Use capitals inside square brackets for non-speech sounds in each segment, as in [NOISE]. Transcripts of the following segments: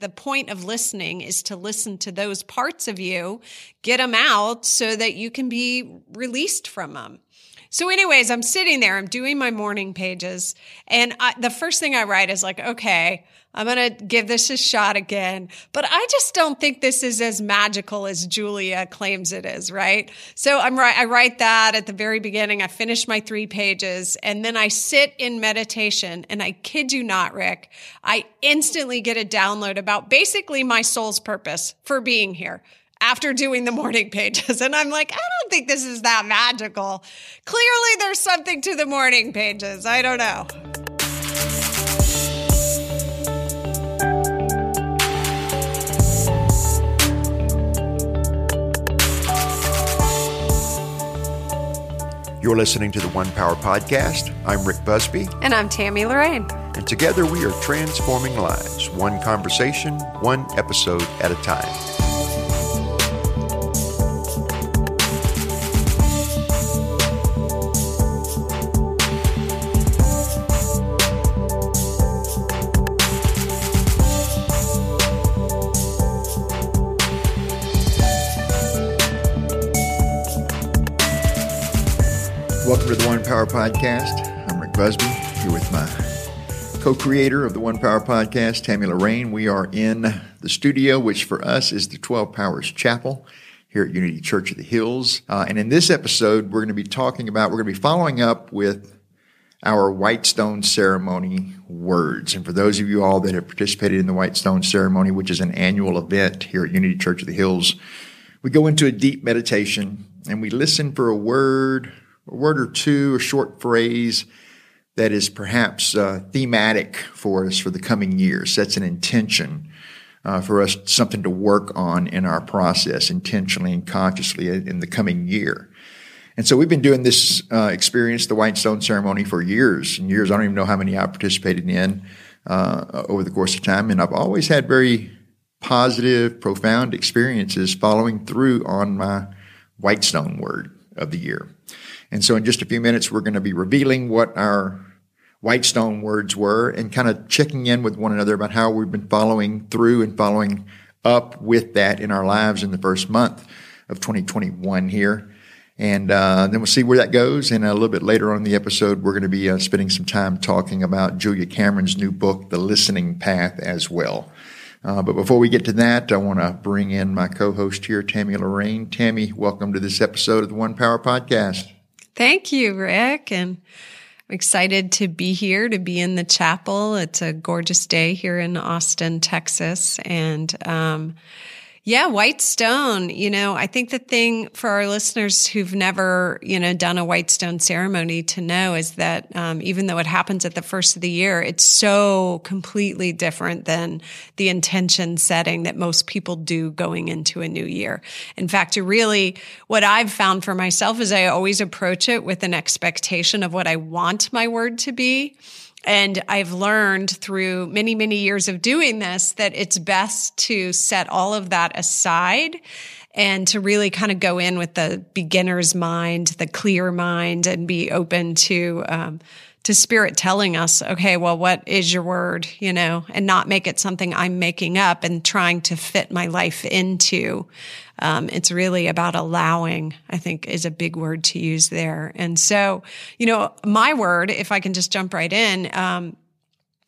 the point of listening is to listen to those parts of you, get them out so that you can be released from them. So, anyways, I'm sitting there, I'm doing my morning pages, and I, the first thing I write is like, okay, I'm going to give this a shot again. But I just don't think this is as magical as Julia claims it is, right? So I'm right. I write that at the very beginning. I finish my three pages and then I sit in meditation and I kid you not, Rick, I instantly get a download about basically my soul's purpose for being here after doing the morning pages. And I'm like, I don't think this is that magical. Clearly, there's something to the morning pages. I don't know. You're listening to the One Power Podcast. I'm Rick Busby. And I'm Tammy Lorraine. And together we are transforming lives, one conversation, one episode at a time. Welcome to the One Power Podcast. I'm Rick Busby, here with my co creator of the One Power Podcast, Tammy Lorraine. We are in the studio, which for us is the 12 Powers Chapel here at Unity Church of the Hills. Uh, and in this episode, we're going to be talking about, we're going to be following up with our White Stone Ceremony words. And for those of you all that have participated in the White Stone Ceremony, which is an annual event here at Unity Church of the Hills, we go into a deep meditation and we listen for a word a word or two, a short phrase that is perhaps uh, thematic for us for the coming year, sets an intention uh, for us, something to work on in our process intentionally and consciously in the coming year. And so we've been doing this uh, experience, the White Stone ceremony, for years and years. I don't even know how many I've participated in uh, over the course of time. And I've always had very positive, profound experiences following through on my White Stone word of the year. And so in just a few minutes, we're going to be revealing what our Whitestone words were and kind of checking in with one another about how we've been following through and following up with that in our lives in the first month of 2021 here. And uh, then we'll see where that goes. And a little bit later on in the episode, we're going to be uh, spending some time talking about Julia Cameron's new book, The Listening Path, as well. Uh, but before we get to that, I want to bring in my co-host here, Tammy Lorraine. Tammy, welcome to this episode of the One Power Podcast. Thank you, Rick. And I'm excited to be here, to be in the chapel. It's a gorgeous day here in Austin, Texas. And, um, yeah, white stone. You know, I think the thing for our listeners who've never, you know, done a white stone ceremony to know is that um, even though it happens at the first of the year, it's so completely different than the intention setting that most people do going into a new year. In fact, really, what I've found for myself is I always approach it with an expectation of what I want my word to be. And I've learned through many, many years of doing this that it's best to set all of that aside and to really kind of go in with the beginner's mind, the clear mind, and be open to, um, to spirit telling us, okay, well, what is your word, you know, and not make it something I'm making up and trying to fit my life into. Um, it's really about allowing, I think is a big word to use there. And so, you know, my word, if I can just jump right in, um,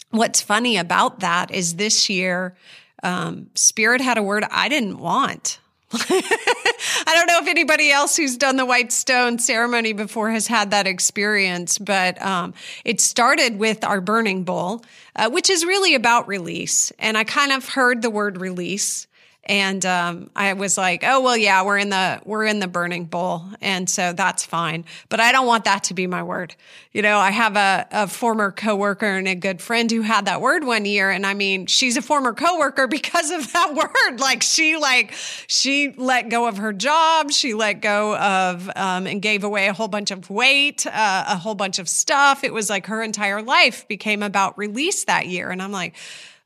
what's funny about that is this year, um, spirit had a word I didn't want. [LAUGHS] I don't know if anybody else who's done the white stone ceremony before has had that experience, but um, it started with our burning bowl, uh, which is really about release. And I kind of heard the word release and um, I was like, "Oh well, yeah, we're in the we're in the burning bowl, and so that's fine." But I don't want that to be my word. You know, I have a, a former coworker and a good friend who had that word one year, and I mean, she's a former coworker [LAUGHS] because of that word. Like she like she let go of her job, she let go of um, and gave away a whole bunch of weight, uh, a whole bunch of stuff. It was like her entire life became about release that year, and I'm like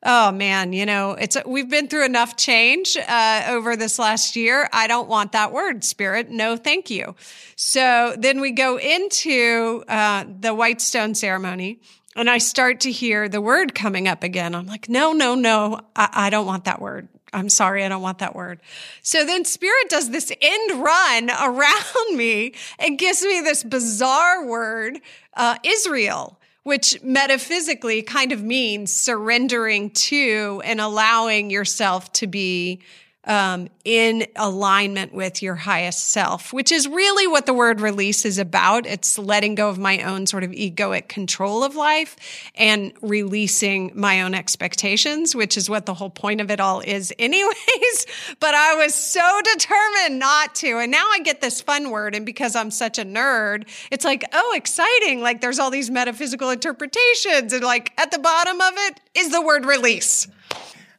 oh man, you know, it's we've been through enough change uh, over this last year. I don't want that word, spirit. No, thank you. So then we go into uh, the white stone ceremony. and I start to hear the word coming up again. I'm like, no, no, no, I, I don't want that word. I'm sorry, I don't want that word. So then Spirit does this end run [LAUGHS] around me and gives me this bizarre word, uh, Israel, which metaphysically kind of means surrendering to and allowing yourself to be um, in alignment with your highest self, which is really what the word release is about. It's letting go of my own sort of egoic control of life and releasing my own expectations, which is what the whole point of it all is, [LAUGHS] anyways. but I was so determined not to. And now I get this fun word. And because I'm such a nerd, it's like, oh, exciting. Like there's all these metaphysical interpretations. And like at the bottom of it is the word release.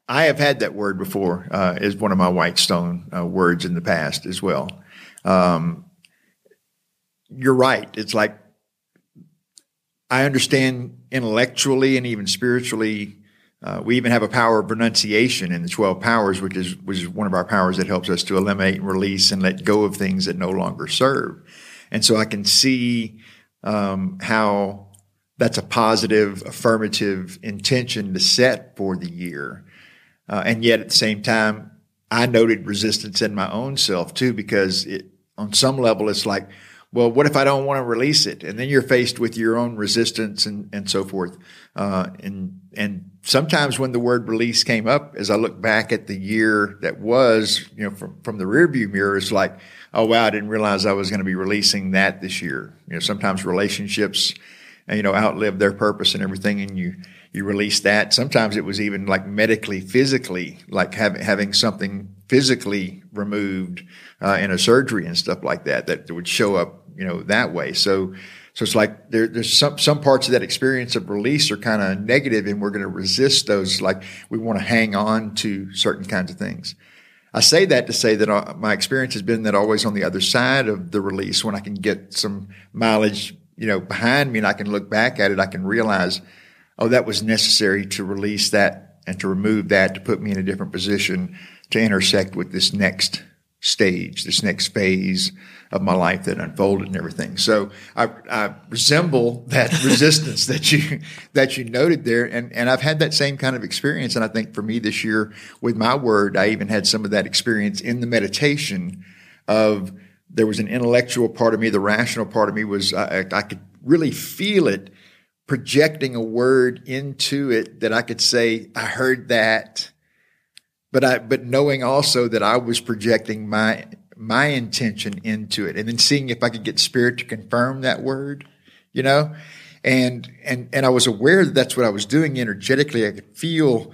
I have had that word before uh, as one of my white stone uh, words in the past as well. Um, you're right. It's like I understand intellectually and even spiritually. Uh, we even have a power of renunciation in the 12 powers, which is, which is one of our powers that helps us to eliminate and release and let go of things that no longer serve. And so I can see um, how that's a positive, affirmative intention to set for the year. Uh, and yet at the same time, I noted resistance in my own self too, because it, on some level, it's like, well, what if I don't want to release it? And then you're faced with your own resistance and, and so forth. Uh, and, and sometimes when the word release came up, as I look back at the year that was, you know, from, from the rearview mirror, it's like, oh, wow, I didn't realize I was going to be releasing that this year. You know, sometimes relationships, you know, outlive their purpose and everything. And you, you release that. Sometimes it was even like medically, physically, like having having something physically removed uh, in a surgery and stuff like that that would show up, you know, that way. So, so it's like there, there's some some parts of that experience of release are kind of negative, and we're going to resist those. Like we want to hang on to certain kinds of things. I say that to say that uh, my experience has been that always on the other side of the release, when I can get some mileage, you know, behind me, and I can look back at it, I can realize oh, that was necessary to release that and to remove that to put me in a different position to intersect with this next stage, this next phase of my life that unfolded and everything. So I, I resemble that [LAUGHS] resistance that you that you noted there, and and I've had that same kind of experience. And I think for me this year with my word, I even had some of that experience in the meditation of there was an intellectual part of me, the rational part of me was I, I could really feel it projecting a word into it that I could say, I heard that. But I, but knowing also that I was projecting my, my intention into it and then seeing if I could get spirit to confirm that word, you know? And, and, and I was aware that that's what I was doing energetically. I could feel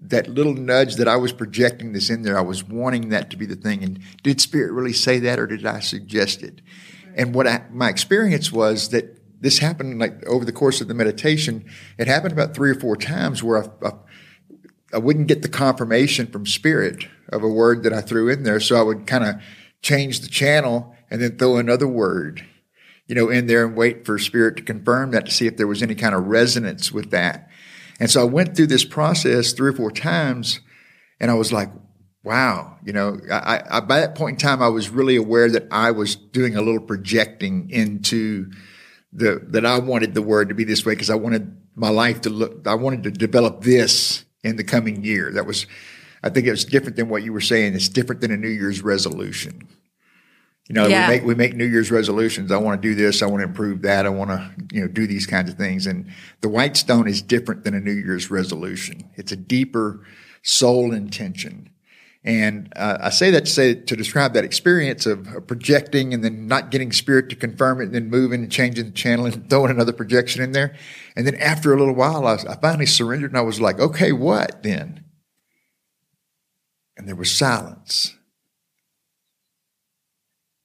that little nudge that I was projecting this in there. I was wanting that to be the thing. And did spirit really say that or did I suggest it? And what I, my experience was that this happened like over the course of the meditation. It happened about three or four times where I, I, I wouldn't get the confirmation from spirit of a word that I threw in there. So I would kind of change the channel and then throw another word, you know, in there and wait for spirit to confirm that to see if there was any kind of resonance with that. And so I went through this process three or four times and I was like, wow, you know, I, I, by that point in time, I was really aware that I was doing a little projecting into the that I wanted the word to be this way because I wanted my life to look. I wanted to develop this in the coming year. That was, I think it was different than what you were saying. It's different than a New Year's resolution. You know, yeah. we make we make New Year's resolutions. I want to do this. I want to improve that. I want to you know do these kinds of things. And the white stone is different than a New Year's resolution. It's a deeper soul intention. And uh, I say that to say to describe that experience of, projecting and then not getting spirit to confirm it, and then moving and changing the channel and [LAUGHS] throwing another projection in there. And then after a little while, I, was, I finally surrendered and I was like, okay, what then? And there was silence.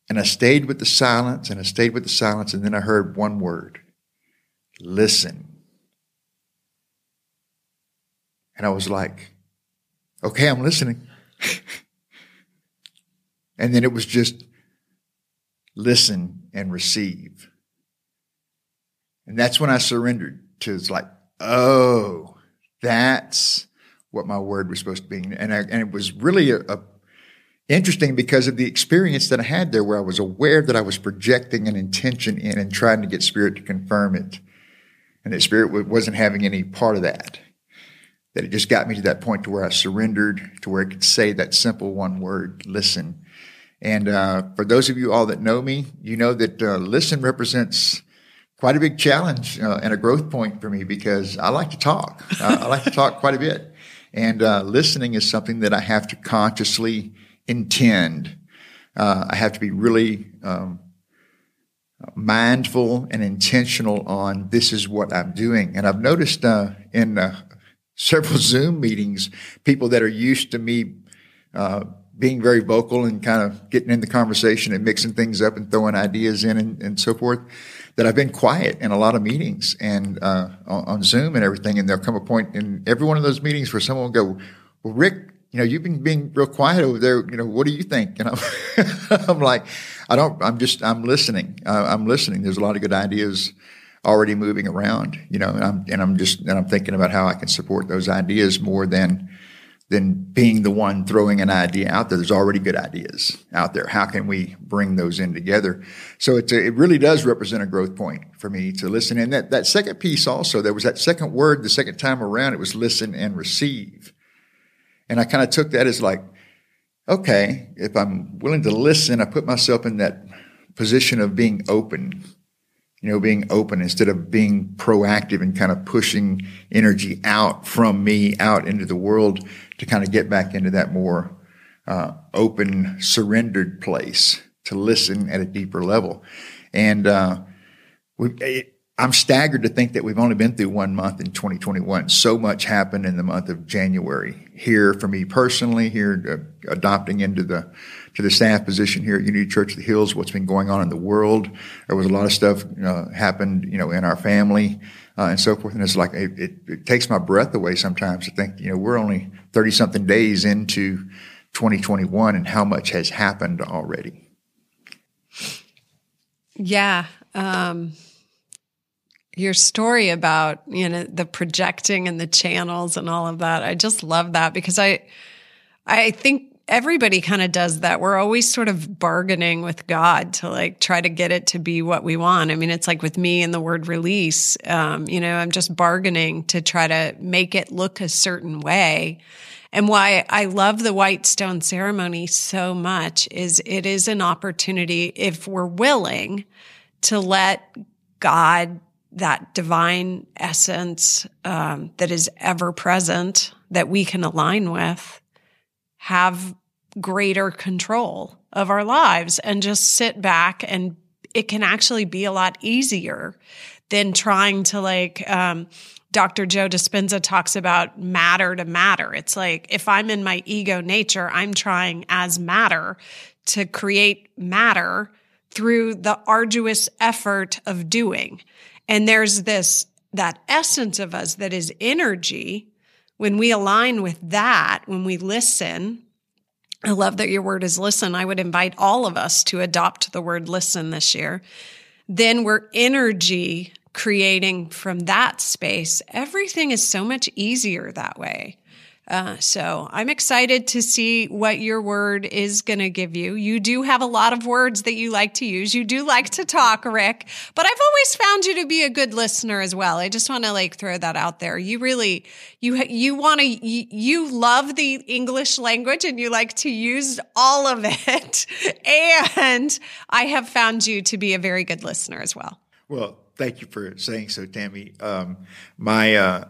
And I stayed with the silence and I stayed with the silence, and then I heard one word listen. And I was like, okay, I'm listening. [LAUGHS] and then it was just listen and receive. And that's when I surrendered to it's like, oh, that's what my word was supposed to be. And, I, and it was really a, a interesting because of the experience that I had there where I was aware that I was projecting an intention in and trying to get spirit to confirm it. and the Spirit wasn't having any part of that. That it just got me to that point to where I surrendered, to where I could say that simple one word, listen. And uh, for those of you all that know me, you know that uh, listen represents quite a big challenge uh, and a growth point for me because I like to talk. I like to talk quite a bit. And uh, listening is something that I have to consciously intend. Uh, I have to be really um, mindful and intentional on this is what I'm doing. And I've noticed uh, in several [LAUGHS] Zoom meetings, people that are used to me uh, being very vocal and kind of getting in the conversation and mixing things up and throwing ideas in and, and so forth, that I've been quiet in a lot of meetings and uh, on, on, Zoom and everything. And there'll come a point in every one of those meetings where someone will go, well, Rick, you know, you've been being real quiet over there. You know, what do you think? And I'm, [LAUGHS] I'm like, I don't, I'm just, I'm listening. Uh, I'm listening. There's a lot of good ideas already moving around, you know, and I'm, and I'm just, and I'm thinking about how I can support those ideas more than, than being the one throwing an idea out there. There's already good ideas out there. How can we bring those in together? So it, it really does represent a growth point for me to listen. And that, that second piece also, there was that second word the second time around, it was listen and receive. And I kind of took that as like, okay, if I'm willing to listen, I put myself in that position of being open, you know, being open instead of being proactive and kind of pushing energy out from me out into the world to kind of get back into that more uh, open, surrendered place to listen at a deeper level. And uh, we, it, I'm staggered to think that we've only been through one month in 2021. So much happened in the month of January here for me personally, here uh, adopting into the to the staff position here at Unity Church of the Hills. What's been going on in the world? There was a lot of stuff uh, happened, you know, in our family uh, and so forth. And it's like it, it, it takes my breath away sometimes to think, you know, we're only 30 something days into 2021, and how much has happened already. Yeah. Um your story about you know the projecting and the channels and all of that. I just love that because i i think everybody kind of does that. We're always sort of bargaining with god to like try to get it to be what we want. I mean it's like with me and the word release um, you know i'm just bargaining to try to make it look a certain way. And why I love the white stone ceremony so much is it is an opportunity if we're willing to let God that divine essence um, that is ever present that we can align with have greater control of our lives and just sit back and it can actually be a lot easier than trying to like um, dr joe dispenza talks about matter to matter. It's like if i'm in my ego nature i'm trying as matter to create matter through the arduous effort of doing and there's this, that essence of us that is energy. When we align with that, when we listen, I love that your word is listen. I would invite all of us to adopt the word listen this year. Then we're energy creating from that space. Everything is so much easier that way. Uh, so I'm excited to see what your word is going to give you. You do have a lot of words that you like to use. You do like to talk, Rick, but I've always found you to be a good listener as well. I just want to like throw that out there. You really, you, you want to, you, you love the English language and you like to use all of it. [LAUGHS] and I have found you to be a very good listener as well. Well, thank you for saying so, Tammy. Um, my, uh,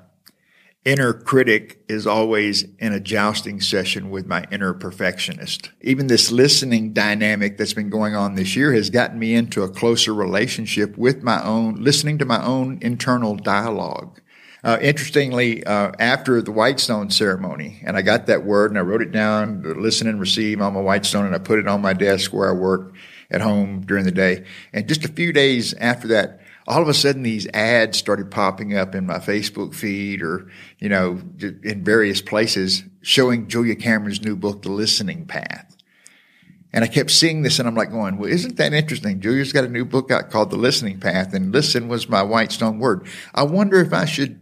inner critic is always in a jousting session with my inner perfectionist. Even this listening dynamic that's been going on this year has gotten me into a closer relationship with my own, listening to my own internal dialogue. Uh, interestingly, uh, after the Whitestone ceremony, and I got that word and I wrote it down, listen and receive on my Whitestone, and I put it on my desk where I work at home during the day. And just a few days after that, all of a sudden these ads started popping up in my Facebook feed or, you know, in various places showing Julia Cameron's new book, The Listening Path. And I kept seeing this and I'm like going, well, isn't that interesting? Julia's got a new book out called The Listening Path and listen was my Whitestone word. I wonder if I should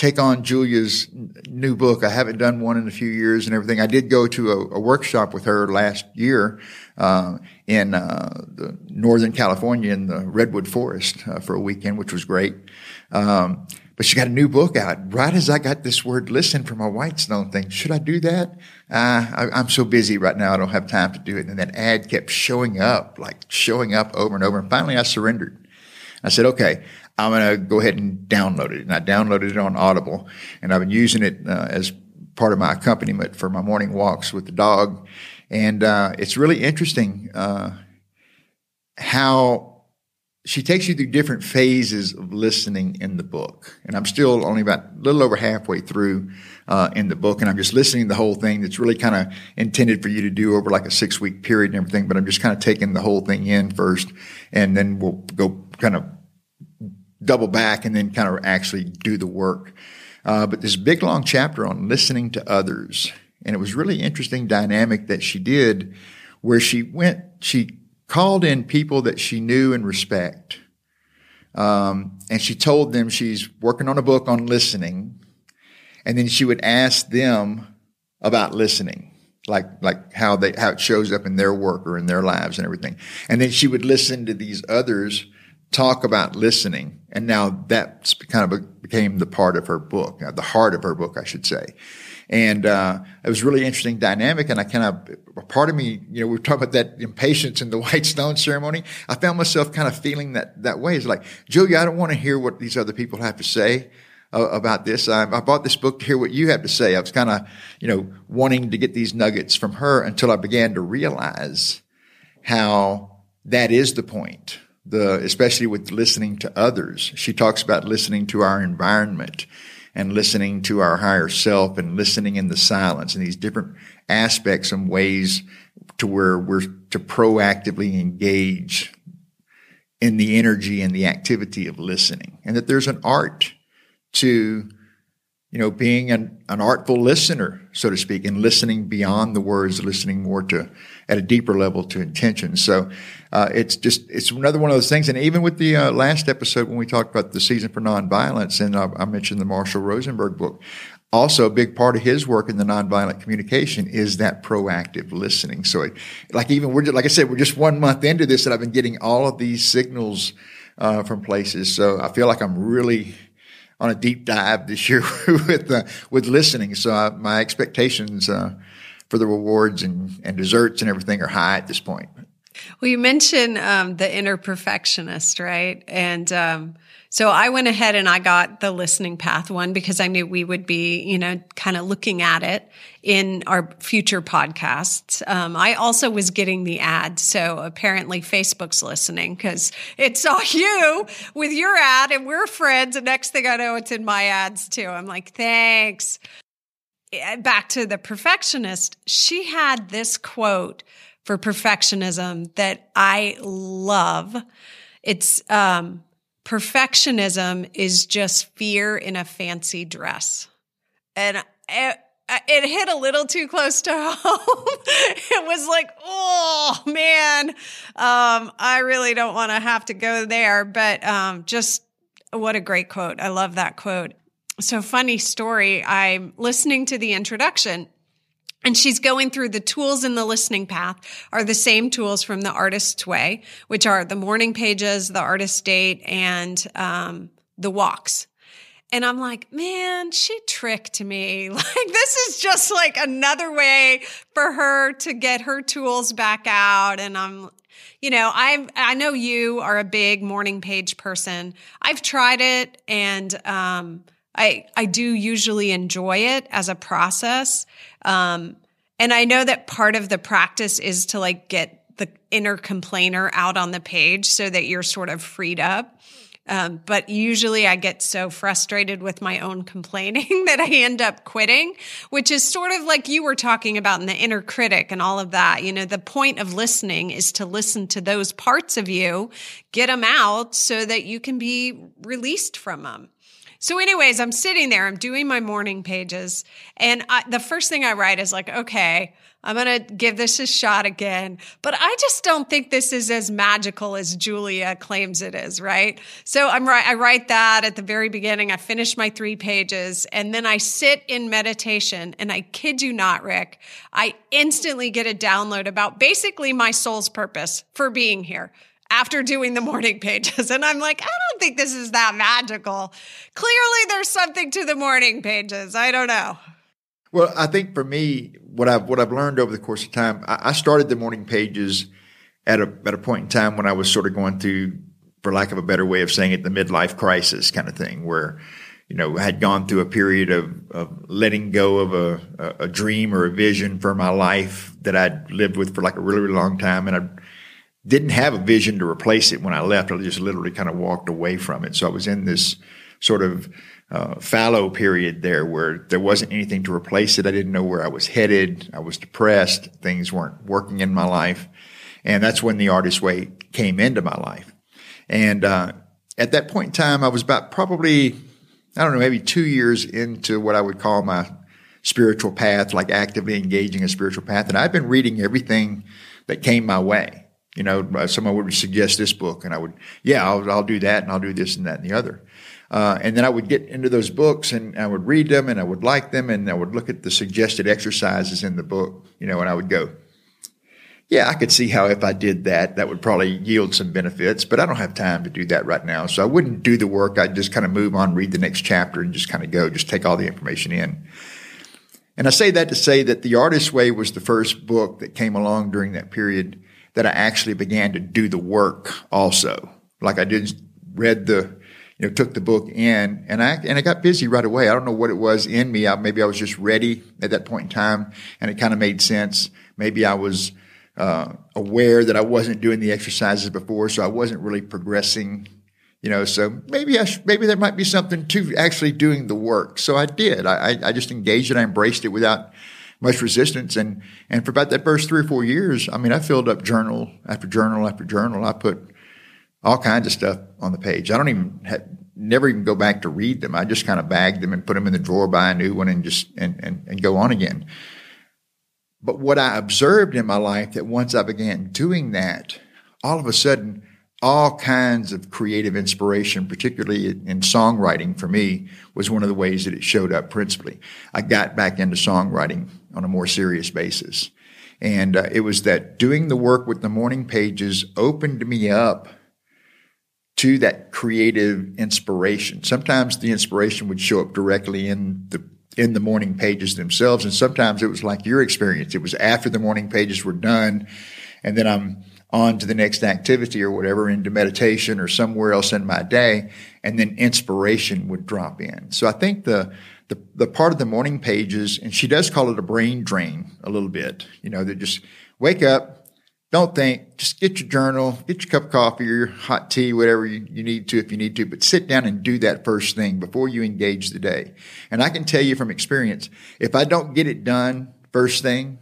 take on Julia's new book. I haven't done one in a few years and everything. I did go to a, a workshop with her last year uh, in uh, the Northern California in the Redwood Forest uh, for a weekend, which was great. Um, but she got a new book out right as I got this word listen for my Whitestone thing. Should I do that? Uh, I, am so busy right now. I don't have time to do it. And that ad kept showing up, like showing up over and over. And finally I surrendered. I said, okay, I'm going to go ahead and download it. And I downloaded it on Audible and I've been using it uh, as part of my accompaniment for my morning walks with the dog. And, uh, it's really interesting, uh, how she takes you through different phases of listening in the book. And I'm still only about a little over halfway through uh, in the book, and I'm just listening to the whole thing. That's really kind of intended for you to do over like a six week period and everything. But I'm just kind of taking the whole thing in first, and then we'll go kind of double back and then kind of actually do the work. Uh, but this big long chapter on listening to others, and it was really interesting dynamic that she did, where she went, she called in people that she knew and respect. Um, and she told them she's working on a book on listening. And then she would ask them about listening, like, like how they, how it shows up in their work or in their lives and everything. And then she would listen to these others talk about listening. And now that's kind of became the part of her book, the heart of her book, I should say. And uh, it was really interesting dynamic. And I kind of, part of me, you know, we were talking about that impatience in the [LAUGHS] white stone ceremony. I found myself kind of feeling that that way. It's like, Julia, I don't want to hear what these other people have to say uh, about this. I, I, bought this book to hear what you have to say. I was kind of, you know, wanting to get these nuggets from her until I began to realize how that is the point. The, especially with listening to others. She talks about listening to our environment and listening to our higher self and listening in the silence and these different aspects and ways to where we're to proactively engage in the energy and the activity of listening and that there's an art to you know being an, an artful listener so to speak and listening beyond the words listening more to at a deeper level to intention so uh, it's just it's another one of those things. And even with the uh, last episode when we talked about the season for nonviolence, and I, I mentioned the Marshall Rosenberg book. Also, a big part of his work in the nonviolent communication is that proactive listening. So, it, like even we're just, like I said, we're just one month into this, and I've been getting all of these signals uh, from places. So I feel like I'm really on a deep dive this year [LAUGHS] with uh, with listening. So I, my expectations uh, for the rewards and, and desserts and everything are high at this point. Well, you mentioned um, the inner perfectionist, right? And um, so I went ahead and I got the listening path one because I knew we would be, you know, kind of looking at it in our future podcasts. Um, I also was getting the ad. So apparently Facebook's listening because it saw [LAUGHS] you with your ad and we're friends. And next thing I know, it's in my ads too. I'm like, thanks. Eh, back to the perfectionist. She had this quote for perfectionism that I love. It's um, perfectionism is just fear in a fancy dress. And it, it hit a little too close to [LAUGHS] home. it was like, oh man, um, I really don't want to have to go there. But um, just what a great quote. I love that quote. So, funny story. I'm listening to the introduction and she's going through the tools in the listening path are the same tools from the artist's way, which are the morning pages, the artist date, and um, the walks. And I'm like, man, she tricked me. [LAUGHS] Like, this is just like another way for her to get her tools back out. And I'm, you know, I I know you are a big morning page person. I've tried it, and um, I I do usually enjoy it as a process. Um, and I know that part of the practice is to like get the inner complainer out on the page so that you're sort of freed up. Um, but usually I get so frustrated with my own complaining [LAUGHS] that I end up quitting, which is sort of like you were talking about in the inner critic and all of that. You know, the point of listening is to listen to those parts of you, get them out so that you can be released from them. So, anyways, I'm sitting there, I'm doing my morning pages, and I, the first thing I write is like, okay, I'm going to give this a shot again. But I just don't think this is as magical as Julia claims it is, right? So I'm right. I write that at the very beginning. I finish my three pages and then I sit in meditation and I kid you not, Rick, I instantly get a download about basically my soul's purpose for being here after doing the morning pages. And I'm like, I don't think this is that magical. Clearly, there's something to the morning pages. I don't know. Well, I think for me, what I've what I've learned over the course of time, I, I started the morning pages at a at a point in time when I was sort of going through, for lack of a better way of saying it, the midlife crisis kind of thing, where you know I had gone through a period of, of letting go of a, a, a dream or a vision for my life that I'd lived with for like a really, really long time, and I didn't have a vision to replace it when I left. I just literally kind of walked away from it. So I was in this sort of uh, fallow period there where there wasn't anything to replace it. I didn't know where I was headed. I was depressed. Things weren't working in my life. And that's when the artist way came into my life. And, uh, at that point in time, I was about probably, I don't know, maybe two years into what I would call my spiritual path, like actively engaging a spiritual path. And I've been reading everything that came my way. You know, uh, someone would suggest this book and I would, yeah, I'll, I'll do that and I'll do this and that and the other. Uh, and then I would get into those books and I would read them and I would like them and I would look at the suggested exercises in the book, you know, and I would go, yeah, I could see how if I did that, that would probably yield some benefits, but I don't have time to do that right now. So I wouldn't do the work. I'd just kind of move on, read the next chapter and just kind of go, just take all the information in. And I say that to say that The Artist's Way was the first book that came along during that period that I actually began to do the work also. Like I did read the you know, took the book in and I, and I got busy right away. I don't know what it was in me. I, maybe I was just ready at that point in time and it kind of made sense. Maybe I was, uh, aware that I wasn't doing the exercises before, so I wasn't really progressing, you know, so maybe I, sh- maybe there might be something to actually doing the work. So I did. I, I just engaged it. I embraced it without much resistance. And, and for about that first three or four years, I mean, I filled up journal after journal after journal. I put all kinds of stuff on the page. I don't even have, never even go back to read them. I just kind of bag them and put them in the drawer, buy a new one, and just and, and, and go on again. But what I observed in my life that once I began doing that, all of a sudden, all kinds of creative inspiration, particularly in songwriting for me, was one of the ways that it showed up principally. I got back into songwriting on a more serious basis. And uh, it was that doing the work with the morning pages opened me up to that creative inspiration. Sometimes the inspiration would show up directly in the in the morning pages themselves, and sometimes it was like your experience. It was after the morning pages were done, and then I'm on to the next activity or whatever into meditation or somewhere else in my day, and then inspiration would drop in. So I think the the, the part of the morning pages, and she does call it a brain drain a little bit, you know, that just wake up, don't think, just get your journal, get your cup of coffee or your hot tea, whatever you, you, need to if you need to, but sit down and do that first thing before you engage the day. And I can tell you from experience, if I don't get it done first thing,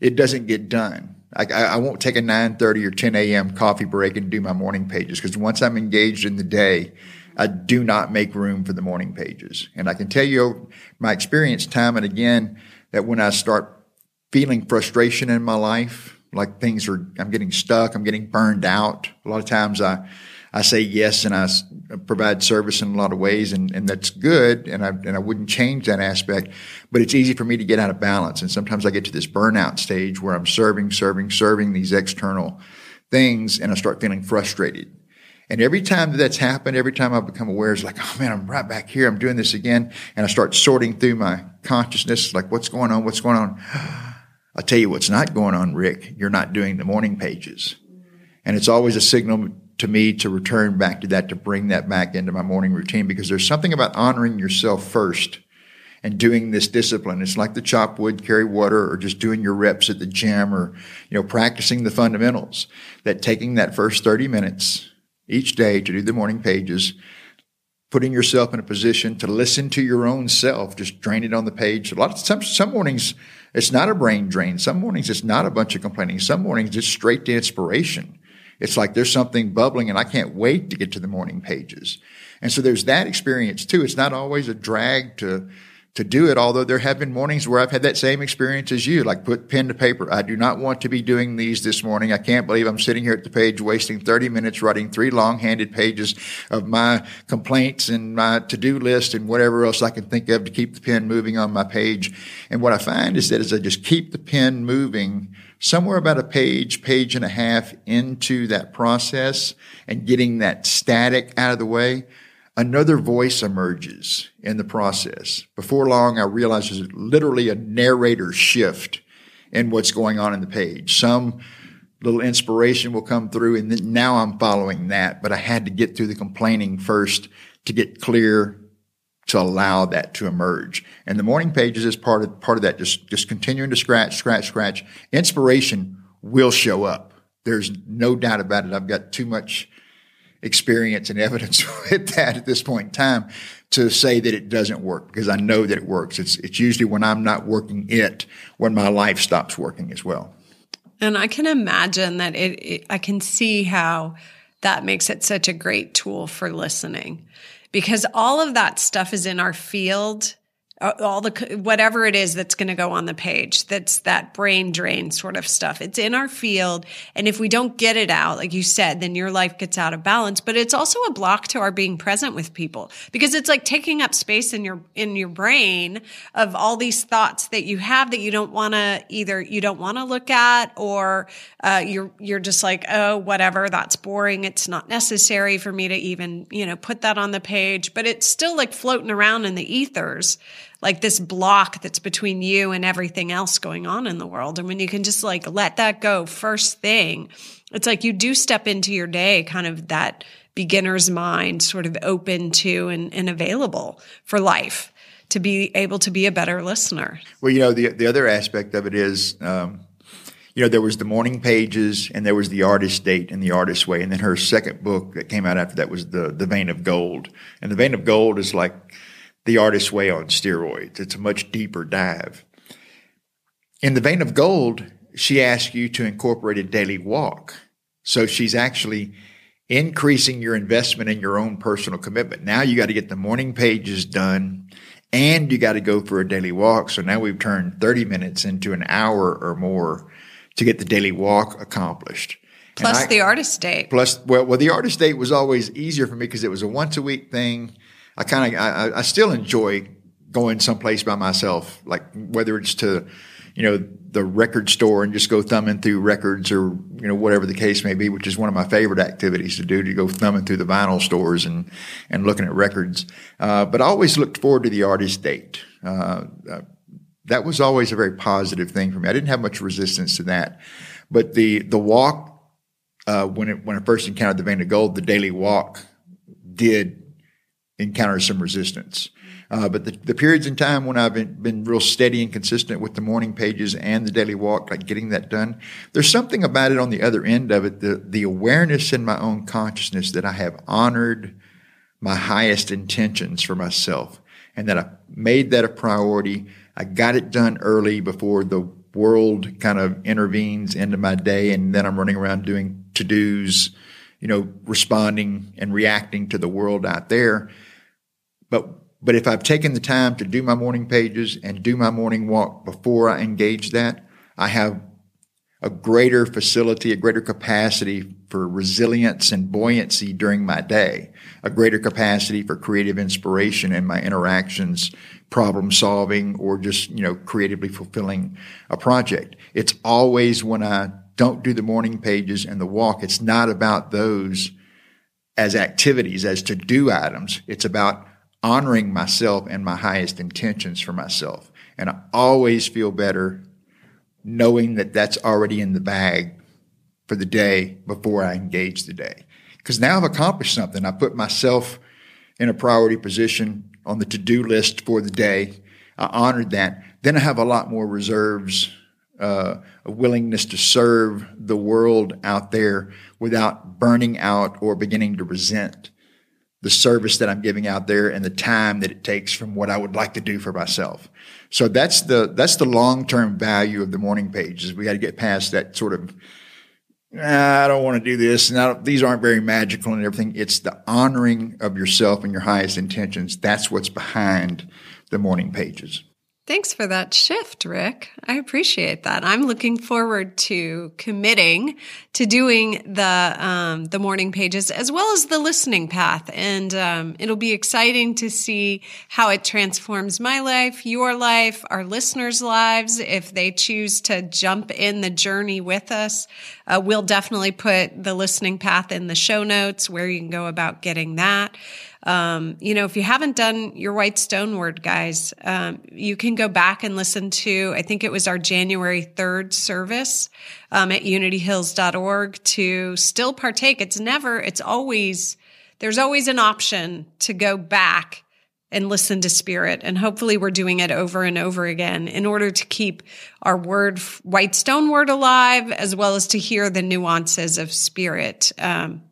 it doesn't get done. I, I won't take a 9.30 or 10 a.m. coffee break and do my morning pages because once I'm engaged in the day, I do not make room for the morning pages. And I can tell you my experience time and again that when I start feeling frustration in my life, like things are, I'm getting stuck, I'm getting burned out. A lot of times I, I say yes and I provide service in a lot of ways and, and that's good and I, and I wouldn't change that aspect, but it's easy for me to get out of balance. And sometimes I get to this burnout stage where I'm serving, serving, serving these external things and I start feeling frustrated. And every time that that's happened, every time I become aware, it's like, oh man, I'm right back here. I'm doing this again. And I start sorting through my consciousness, like what's going on? What's going on? I'll tell you what's not going on, Rick. You're not doing the morning pages. And it's always a signal to me to return back to that, to bring that back into my morning routine because there's something about honoring yourself first and doing this discipline. It's like the chop wood, carry water, or just doing your reps at the gym or, you know, practicing the fundamentals. That taking that first 30 minutes each day to do the morning pages, putting yourself in a position to listen to your own self, just drain it on the page. A lot of some, some mornings, it's not a brain drain. Some mornings it's not a bunch of complaining. Some mornings it's straight to inspiration. It's like there's something bubbling and I can't wait to get to the morning pages. And so there's that experience too. It's not always a drag to, to do it, although there have been mornings where I've had that same experience as you, like put pen to paper. I do not want to be doing these this morning. I can't believe I'm sitting here at the page wasting 30 minutes writing three long-handed pages of my complaints and my to-do list and whatever else I can think of to keep the pen moving on my page. And what I find is that as I just keep the pen moving, somewhere about a page, page and a half into that process and getting that static out of the way, another voice emerges in the process. Before long, I realize there's literally a narrator shift in what's going on in the page. Some little inspiration will come through and now I'm following that, but I had to get through the complaining first to get clear to allow that to emerge. And the morning pages is part of, part of that, just, just continuing to scratch, scratch, scratch. Inspiration will show up. There's no doubt about it. I've got too much experience and evidence [LAUGHS] with that at this point in time to say that it doesn't work because I know that it works. It's, it's usually when I'm not working it, when my life stops working as well. And I can imagine that it, it I can see how that makes it such a great tool for listening because all of that stuff is in our field all the whatever it is that's going to go on the page that's that brain drain sort of stuff. It's in our field and if we don't get it out like you said then your life gets out of balance but it's also a block to our being present with people because it's like taking up space in your in your brain of all these thoughts that you have that you don't want to either you don't want to look at or uh, you're you're just like oh whatever that's boring it's not necessary for me to even you know put that on the page but it's still like floating around in the ethers like this block that's between you and everything else going on in the world. And when you can just like let that go first thing, it's like you do step into your day kind of that beginner's mind sort of open to and, and available for life to be able to be a better listener. Well, you know, the, the other aspect of it is, um, you know, there was the morning pages and there was the artist date and the artist way. And then her second book that came out after that was the, the vein of gold. And the vein of gold is like, the artist's way on steroids. It's a much deeper dive. In the vein of gold, she asks you to incorporate a daily walk. So she's actually increasing your investment in your own personal commitment. Now you got to get the morning pages done and you got to go for a daily walk. So now we've turned 30 minutes into an hour or more to get the daily walk accomplished. Plus I, the artist date. Plus, well, well, the artist date was always easier for me because it was a once a week thing. I kind of, I, I still enjoy going someplace by myself, like whether it's to, you know, the record store and just go thumbing through records or, you know, whatever the case may be, which is one of my favorite activities to do, to go thumbing through the vinyl stores and, and looking at records. Uh, but I always looked forward to the artist date. Uh, uh, that was always a very positive thing for me. I didn't have much resistance to that. But the, the walk, uh, when it, when I first encountered the vein of gold, the daily walk did encounter some resistance. Uh, but the, the, periods in time when I've been, been, real steady and consistent with the morning pages and the daily walk, like getting that done, there's something about it on the other end of it, the, the awareness in my own consciousness that I have honored my highest intentions for myself and that I made that a priority. I got it done early before the world kind of intervenes into my day and then I'm running around doing to-dos, you know, responding and reacting to the world out there but but if I've taken the time to do my morning pages and do my morning walk before I engage that, I have a greater facility, a greater capacity for resilience and buoyancy during my day, a greater capacity for creative inspiration in my interactions, problem solving, or just, you know, creatively fulfilling a project. It's always when I don't do the morning pages and the walk, it's not about those as activities, as to do items. It's about honoring myself and my highest intentions for myself. And I always feel better knowing that that's already in the bag for the day before I engage the day. Because now I've accomplished something. I put myself in a priority position on the to do list for the day. I honored that. Then I have a lot more reserves, uh, a willingness to serve the world out there without burning out or beginning to resent the service that I'm giving out there and the time that it takes from what I would like to do for myself. So that's the that's the long term value of the morning pages. We got to get past that sort of I don't want to do this. And these aren't very magical and everything. It's the honoring of yourself and your highest intentions. That's what's behind the morning pages. Thanks for that shift, Rick. I appreciate that. I'm looking forward to committing to doing the um, the morning pages as well as the listening path, and um, it'll be exciting to see how it transforms my life, your life, our listeners' lives. If they choose to jump in the journey with us, uh, we'll definitely put the listening path in the show notes where you can go about getting that. Um, you know, if you haven't done your White Stone Word, guys, um, you can go back and listen to, I think it was our January 3rd service um, at unityhills.org to still partake. It's never, it's always, there's always an option to go back and listen to spirit. And hopefully we're doing it over and over again in order to keep our word, white stone word alive, as well as to hear the nuances of spirit. Um,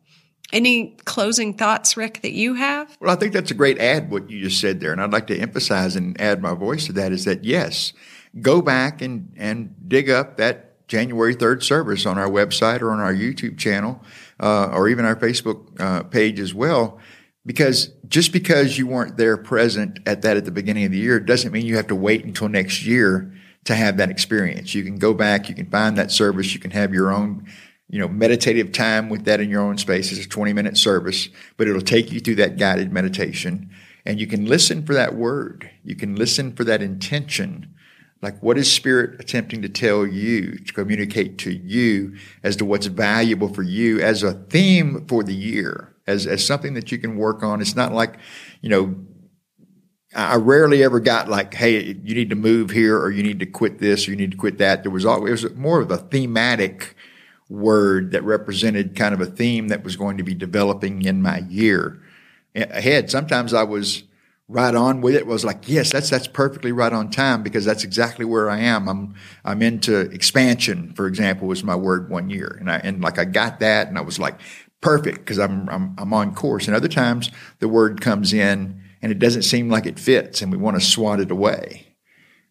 any closing thoughts, Rick, that you have? Well, I think that's a great add, what you just said there. And I'd like to emphasize and add my voice to that is that, yes, go back and, and dig up that January 3rd service on our website or on our YouTube channel, uh, or even our Facebook uh, page as well. Because just because you weren't there present at that at the beginning of the year doesn't mean you have to wait until next year to have that experience. You can go back, you can find that service, you can have your own you know, meditative time with that in your own space. It's a 20 minute service, but it'll take you through that guided meditation. And you can listen for that word. You can listen for that intention. Like, what is Spirit attempting to tell you, to communicate to you as to what's valuable for you as a theme for the year, as, as something that you can work on? It's not like, you know, I rarely ever got like, hey, you need to move here or you need to quit this or you need to quit that. There was always, it was more of a thematic word that represented kind of a theme that was going to be developing in my year ahead. Sometimes I was right on with it. was like, yes, that's that's perfectly right on time because that's exactly where I am. I'm I'm into expansion, for example, was my word one year. And I and like I got that and I was like, perfect, because I'm I'm I'm on course. And other times the word comes in and it doesn't seem like it fits and we want to swat it away.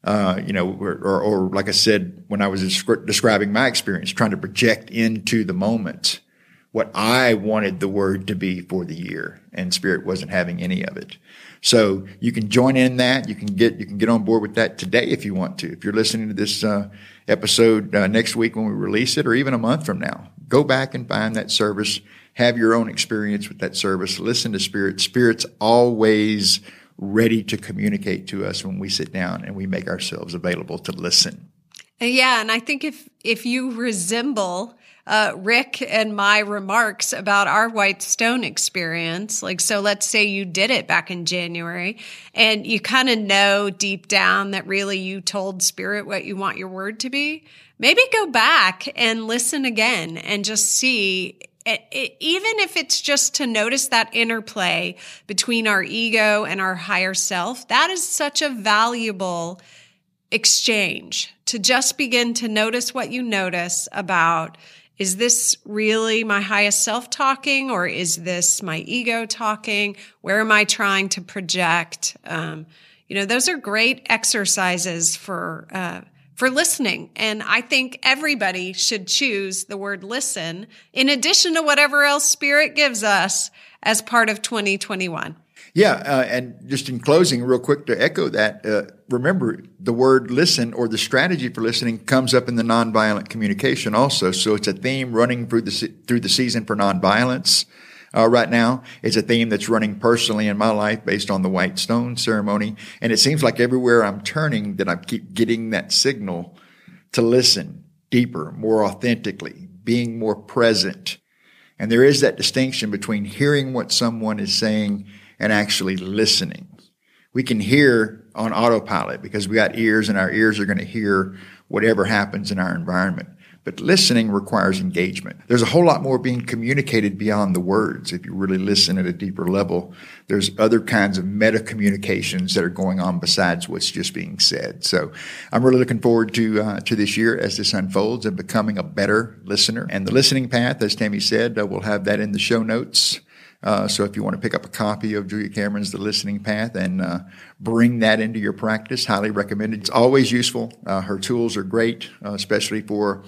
Uh, you know, or, or, or, like I said when I was describing my experience, trying to project into the moment what I wanted the word to be for the year, and Spirit wasn't having any of it. So you can join in that. You can get you can get on board with that today if you want to. If you're listening to this uh, episode uh, next week when we release it, or even a month from now, go back and find that service. Have your own experience with that service. Listen to Spirit. Spirit's always ready to communicate to us when we sit down and we make ourselves available to listen. Yeah, and I think if if you resemble uh, Rick and my remarks about our White Stone experience, like so, let's say you did it back in January, and you kind of know deep down that really you told Spirit what you want your word to be. Maybe go back and listen again and just see it, it, even if it's just to notice that interplay between our ego and our higher self, that is such a valuable exchange to just begin to notice what you notice about is this really my highest self talking or is this my ego talking? Where am I trying to project? Um, you know, those are great exercises for uh, for listening. And I think everybody should choose the word listen in addition to whatever else Spirit gives us as part of 2021. Yeah, uh, and just in closing, real quick to echo that, uh, remember the word listen or the strategy for listening comes up in the nonviolent communication also. So it's a theme running through the through the season for nonviolence uh, right now. It's a theme that's running personally in my life based on the white stone ceremony. And it seems like everywhere I'm turning that I keep getting that signal to listen deeper, more authentically, being more present. And there is that distinction between hearing what someone is saying and actually listening. We can hear on autopilot because we got ears and our ears are going to hear whatever happens in our environment. But listening requires engagement. There's a whole lot more being communicated beyond the words. If you really listen at a deeper level, there's other kinds of meta communications that are going on besides what's just being said. So I'm really looking forward to, uh, to this year as this unfolds and becoming a better listener. And the listening path, as Tammy said, uh, we'll have that in the show notes. Uh, so if you want to pick up a copy of Julia Cameron's The Listening Path and uh, bring that into your practice, highly recommended. It's always useful. Uh, her tools are great, uh, especially for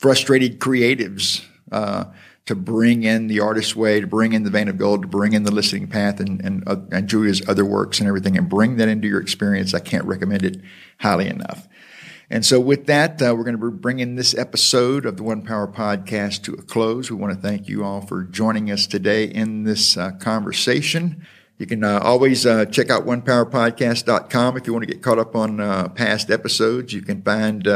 frustrated creatives uh, to bring in the artist's way, to bring in the vein of gold, to bring in the listening path and, and, uh, and Julia's other works and everything, and bring that into your experience. I can't recommend it highly enough. And so, with that, uh, we're going to be bringing this episode of the One Power Podcast to a close. We want to thank you all for joining us today in this uh, conversation. You can uh, always uh, check out onepowerpodcast.com if you want to get caught up on uh, past episodes. You can find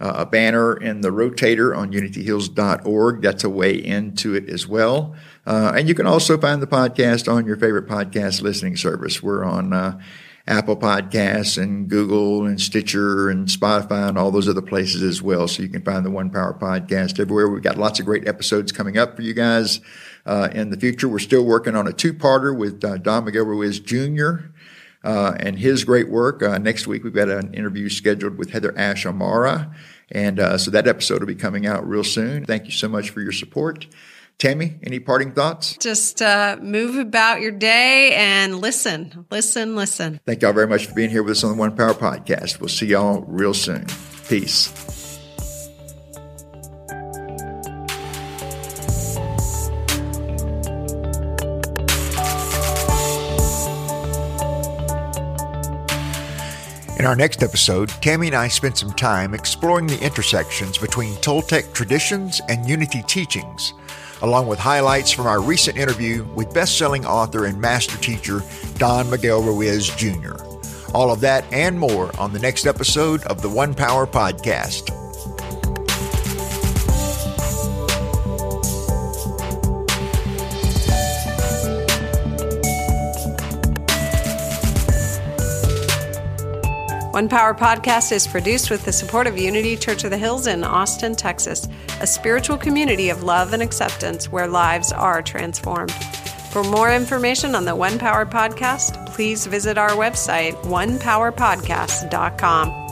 uh, a banner in the rotator on unityhills.org. That's a way into it as well. Uh, and you can also find the podcast on your favorite podcast listening service. We're on uh, Apple Podcasts and Google and Stitcher and Spotify and all those other places as well. So you can find the One Power Podcast everywhere. We've got lots of great episodes coming up for you guys uh, in the future. We're still working on a two-parter with uh, Don Ruiz Jr., uh, and his great work. Uh, next week, we've got an interview scheduled with Heather Ash Amara. And uh, so that episode will be coming out real soon. Thank you so much for your support. Tammy, any parting thoughts? Just uh, move about your day and listen, listen, listen. Thank y'all very much for being here with us on the One Power Podcast. We'll see y'all real soon. Peace. In our next episode, Tammy and I spent some time exploring the intersections between Toltec traditions and Unity teachings, along with highlights from our recent interview with best-selling author and master teacher Don Miguel Ruiz Jr. All of that and more on the next episode of the One Power Podcast. One Power Podcast is produced with the support of Unity Church of the Hills in Austin, Texas, a spiritual community of love and acceptance where lives are transformed. For more information on the One Power Podcast, please visit our website, onepowerpodcast.com.